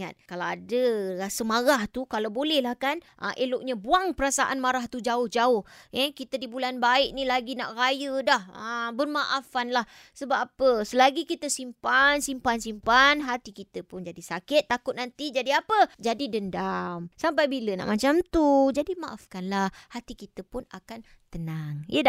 ingat. Kalau ada rasa marah tu kalau boleh lah kan uh, eloknya buang perasaan marah tu jauh-jauh. Eh kita di bulan baik ni lagi nak raya dah. Ah, uh, bermaafan lah sebab apa? Selagi kita simpan simpan simpan hati kita pun jadi sakit takut nanti jadi apa? Jadi dendam. Sampai bila nak macam tu? Jadi maafkanlah. Hati kita pun akan tenang. Ya tak?